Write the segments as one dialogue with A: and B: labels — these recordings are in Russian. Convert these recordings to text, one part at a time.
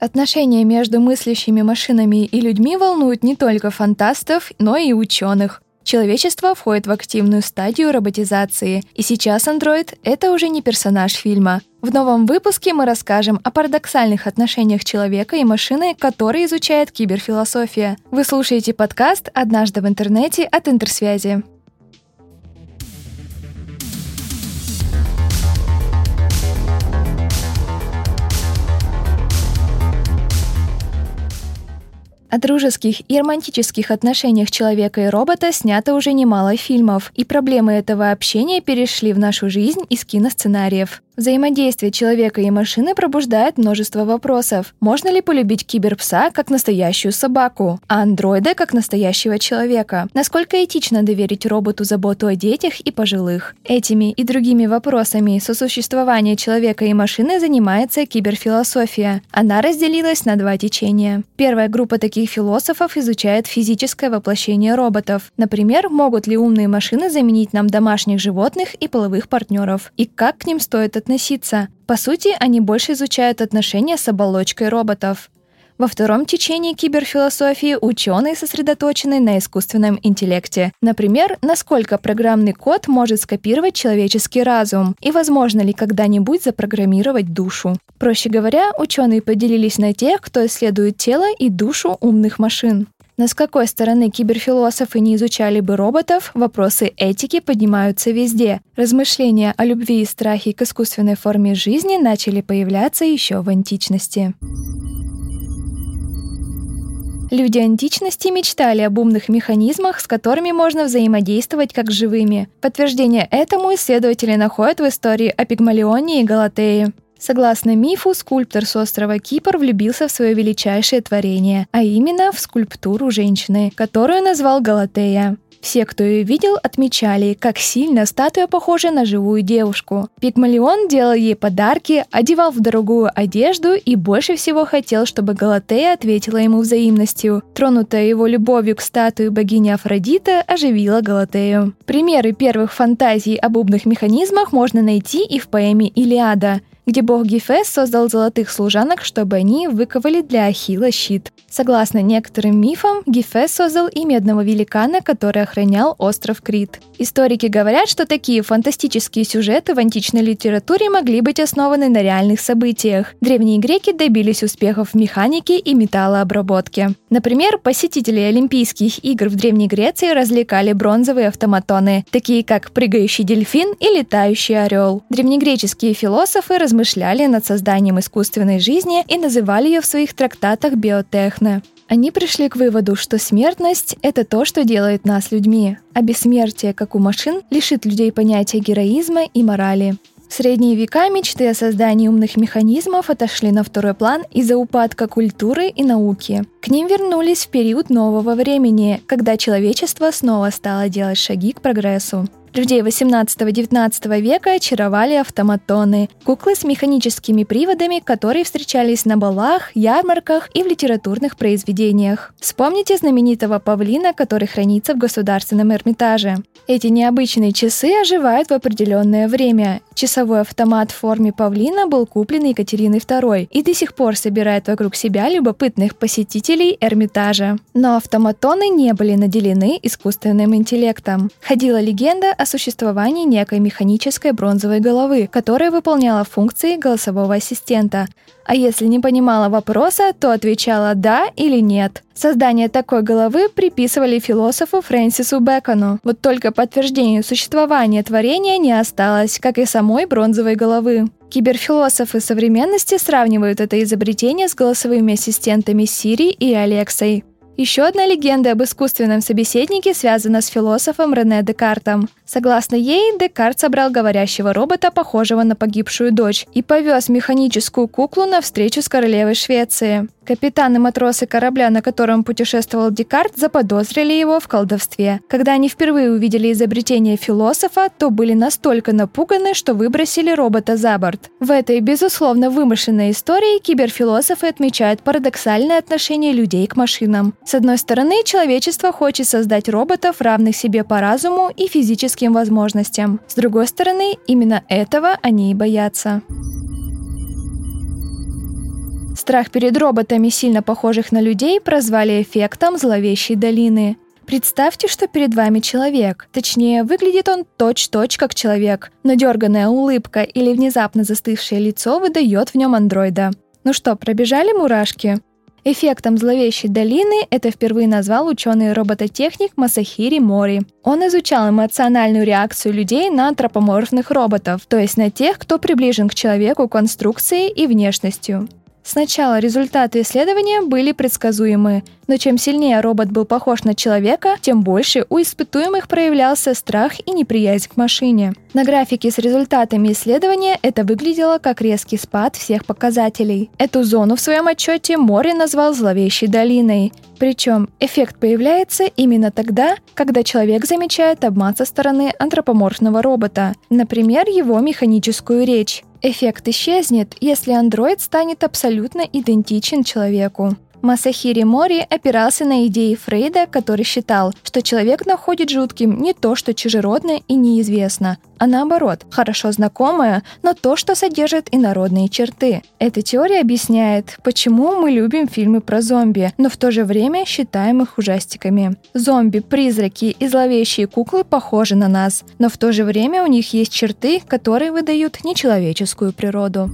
A: Отношения между мыслящими машинами и людьми волнуют не только фантастов, но и ученых. Человечество входит в активную стадию роботизации, и сейчас андроид — это уже не персонаж фильма. В новом выпуске мы расскажем о парадоксальных отношениях человека и машины, которые изучает киберфилософия. Вы слушаете подкаст «Однажды в интернете» от Интерсвязи. О дружеских и романтических отношениях человека и робота снято уже немало фильмов, и проблемы этого общения перешли в нашу жизнь из киносценариев. Взаимодействие человека и машины пробуждает множество вопросов. Можно ли полюбить киберпса как настоящую собаку, а андроида как настоящего человека? Насколько этично доверить роботу заботу о детях и пожилых? Этими и другими вопросами сосуществования человека и машины занимается киберфилософия. Она разделилась на два течения. Первая группа таких философов изучает физическое воплощение роботов. Например, могут ли умные машины заменить нам домашних животных и половых партнеров? И как к ним стоит относиться? Относиться. По сути, они больше изучают отношения с оболочкой роботов. Во втором течении киберфилософии ученые сосредоточены на искусственном интеллекте. Например, насколько программный код может скопировать человеческий разум и возможно ли когда-нибудь запрограммировать душу. Проще говоря, ученые поделились на тех, кто исследует тело и душу умных машин. Но с какой стороны киберфилософы не изучали бы роботов, вопросы этики поднимаются везде. Размышления о любви и страхе к искусственной форме жизни начали появляться еще в античности. Люди античности мечтали об умных механизмах, с которыми можно взаимодействовать как живыми. Подтверждение этому исследователи находят в истории о Пигмалионе и Галатее. Согласно мифу, скульптор с острова Кипр влюбился в свое величайшее творение, а именно в скульптуру женщины, которую назвал Галатея. Все, кто ее видел, отмечали, как сильно статуя похожа на живую девушку. Пигмалион делал ей подарки, одевал в дорогую одежду и больше всего хотел, чтобы Галатея ответила ему взаимностью. Тронутая его любовью к статуе богини Афродита оживила Галатею. Примеры первых фантазий об умных механизмах можно найти и в поэме «Илиада», где бог Гефес создал золотых служанок, чтобы они выковали для Ахилла щит. Согласно некоторым мифам, Гефес создал и медного великана, который охранял остров Крит. Историки говорят, что такие фантастические сюжеты в античной литературе могли быть основаны на реальных событиях. Древние греки добились успехов в механике и металлообработке. Например, посетители Олимпийских игр в Древней Греции развлекали бронзовые автоматоны, такие как прыгающий дельфин и летающий орел. Древнегреческие философы размышляли над созданием искусственной жизни и называли ее в своих трактатах биотехно. Они пришли к выводу, что смертность — это то, что делает нас людьми, а бессмертие, как у машин, лишит людей понятия героизма и морали. В средние века мечты о создании умных механизмов отошли на второй план из-за упадка культуры и науки. К ним вернулись в период нового времени, когда человечество снова стало делать шаги к прогрессу. Людей 18-19 века очаровали автоматоны, куклы с механическими приводами, которые встречались на балах, ярмарках и в литературных произведениях. Вспомните знаменитого павлина, который хранится в Государственном Эрмитаже. Эти необычные часы оживают в определенное время. Часовой автомат в форме павлина был куплен Екатериной II и до сих пор собирает вокруг себя любопытных посетителей Эрмитажа. Но автоматоны не были наделены искусственным интеллектом. Ходила легенда о существовании некой механической бронзовой головы, которая выполняла функции голосового ассистента. А если не понимала вопроса, то отвечала «да» или «нет». Создание такой головы приписывали философу Фрэнсису Бэкону. Вот только подтверждению существования творения не осталось, как и самой бронзовой головы. Киберфилософы современности сравнивают это изобретение с голосовыми ассистентами Siri и Алексой. Еще одна легенда об искусственном собеседнике связана с философом Рене Декартом. Согласно ей, Декарт собрал говорящего робота, похожего на погибшую дочь, и повез механическую куклу на встречу с королевой Швеции. Капитан и матросы корабля, на котором путешествовал Декарт, заподозрили его в колдовстве. Когда они впервые увидели изобретение философа, то были настолько напуганы, что выбросили робота за борт. В этой, безусловно, вымышленной истории киберфилософы отмечают парадоксальное отношение людей к машинам. С одной стороны, человечество хочет создать роботов, равных себе по разуму и физически физическим возможностям. С другой стороны, именно этого они и боятся. Страх перед роботами, сильно похожих на людей, прозвали эффектом зловещей долины. Представьте, что перед вами человек. Точнее, выглядит он точь-точь как человек, но дерганная улыбка или внезапно застывшее лицо выдает в нем андроида. Ну что, пробежали мурашки? Эффектом зловещей долины это впервые назвал ученый-робототехник Масахири Мори. Он изучал эмоциональную реакцию людей на антропоморфных роботов, то есть на тех, кто приближен к человеку конструкцией и внешностью. Сначала результаты исследования были предсказуемы, но чем сильнее робот был похож на человека, тем больше у испытуемых проявлялся страх и неприязнь к машине. На графике с результатами исследования это выглядело как резкий спад всех показателей. Эту зону в своем отчете Мори назвал зловещей долиной. Причем эффект появляется именно тогда, когда человек замечает обман со стороны антропоморфного робота, например, его механическую речь. Эффект исчезнет, если андроид станет абсолютно идентичен человеку. Масахири Мори опирался на идеи Фрейда, который считал, что человек находит жутким не то, что чужеродное и неизвестно, а наоборот, хорошо знакомое, но то, что содержит инородные черты. Эта теория объясняет, почему мы любим фильмы про зомби, но в то же время считаем их ужастиками. Зомби, призраки и зловещие куклы похожи на нас, но в то же время у них есть черты, которые выдают нечеловеческую природу.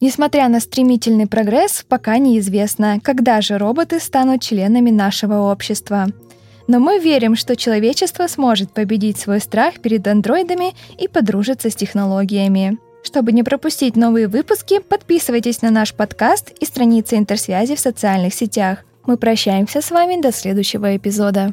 A: Несмотря на стремительный прогресс, пока неизвестно, когда же роботы станут членами нашего общества. Но мы верим, что человечество сможет победить свой страх перед андроидами и подружиться с технологиями. Чтобы не пропустить новые выпуски, подписывайтесь на наш подкаст и страницы интерсвязи в социальных сетях. Мы прощаемся с вами до следующего эпизода.